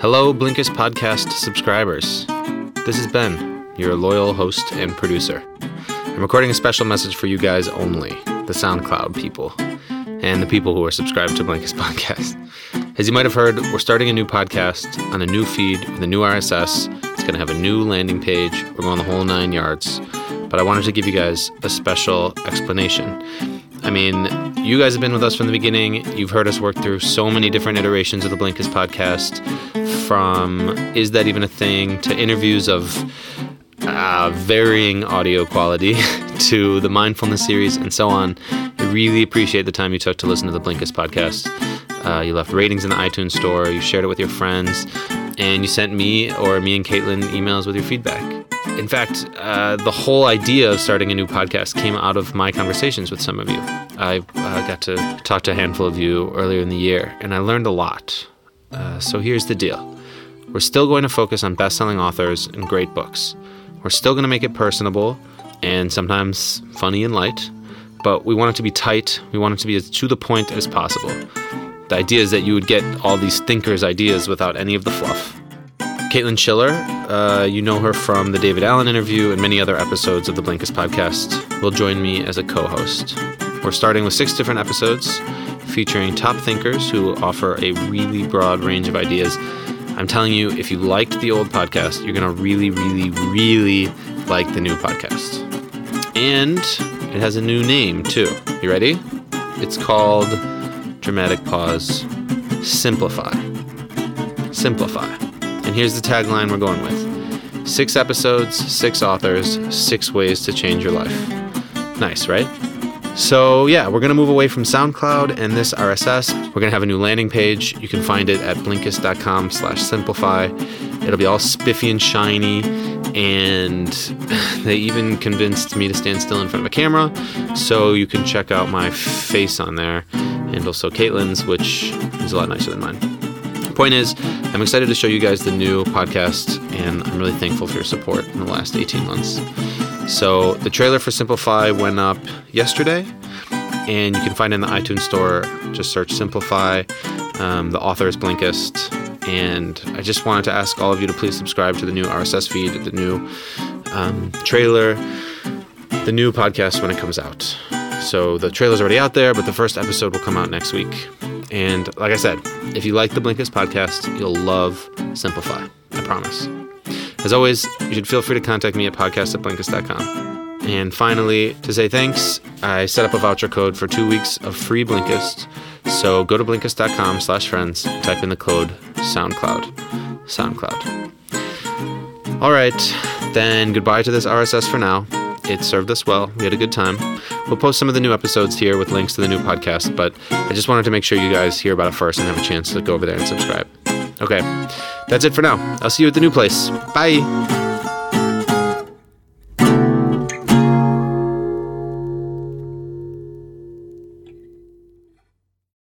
Hello, Blinkist podcast subscribers. This is Ben, your loyal host and producer. I'm recording a special message for you guys only, the SoundCloud people, and the people who are subscribed to Blinkist podcast. As you might have heard, we're starting a new podcast on a new feed with a new RSS. It's going to have a new landing page. We're going the whole nine yards. But I wanted to give you guys a special explanation. I mean, you guys have been with us from the beginning. You've heard us work through so many different iterations of the Blinkist podcast, from Is That Even a Thing to interviews of uh, varying audio quality to the mindfulness series and so on. I really appreciate the time you took to listen to the Blinkist podcast. Uh, you left ratings in the iTunes store, you shared it with your friends, and you sent me or me and Caitlin emails with your feedback. In fact, uh, the whole idea of starting a new podcast came out of my conversations with some of you. I uh, got to talk to a handful of you earlier in the year, and I learned a lot. Uh, so here's the deal we're still going to focus on best selling authors and great books. We're still going to make it personable and sometimes funny and light, but we want it to be tight. We want it to be as to the point as possible. The idea is that you would get all these thinkers' ideas without any of the fluff. Caitlin Schiller, uh, you know her from the David Allen interview and many other episodes of the Blinkist podcast, will join me as a co host. We're starting with six different episodes featuring top thinkers who offer a really broad range of ideas. I'm telling you, if you liked the old podcast, you're going to really, really, really like the new podcast. And it has a new name, too. You ready? It's called Dramatic Pause Simplify. Simplify. And here's the tagline we're going with Six episodes, six authors, six ways to change your life. Nice, right? So, yeah, we're going to move away from SoundCloud and this RSS. We're going to have a new landing page. You can find it at blinkist.com slash simplify. It'll be all spiffy and shiny. And they even convinced me to stand still in front of a camera. So you can check out my face on there and also Caitlin's, which is a lot nicer than mine point is, I'm excited to show you guys the new podcast, and I'm really thankful for your support in the last 18 months. So, the trailer for Simplify went up yesterday, and you can find it in the iTunes store. Just search Simplify. Um, the author is Blinkist. And I just wanted to ask all of you to please subscribe to the new RSS feed, the new um, trailer, the new podcast when it comes out. So the trailer's already out there, but the first episode will come out next week. And like I said, if you like the Blinkist podcast, you'll love Simplify. I promise. As always, you should feel free to contact me at podcast at blinkist.com. And finally, to say thanks, I set up a voucher code for two weeks of free Blinkist. So go to blinkist.com slash friends, type in the code SoundCloud. SoundCloud. All right, then goodbye to this RSS for now. It served us well. We had a good time. We'll post some of the new episodes here with links to the new podcast, but I just wanted to make sure you guys hear about it first and have a chance to go over there and subscribe. Okay, that's it for now. I'll see you at the new place. Bye.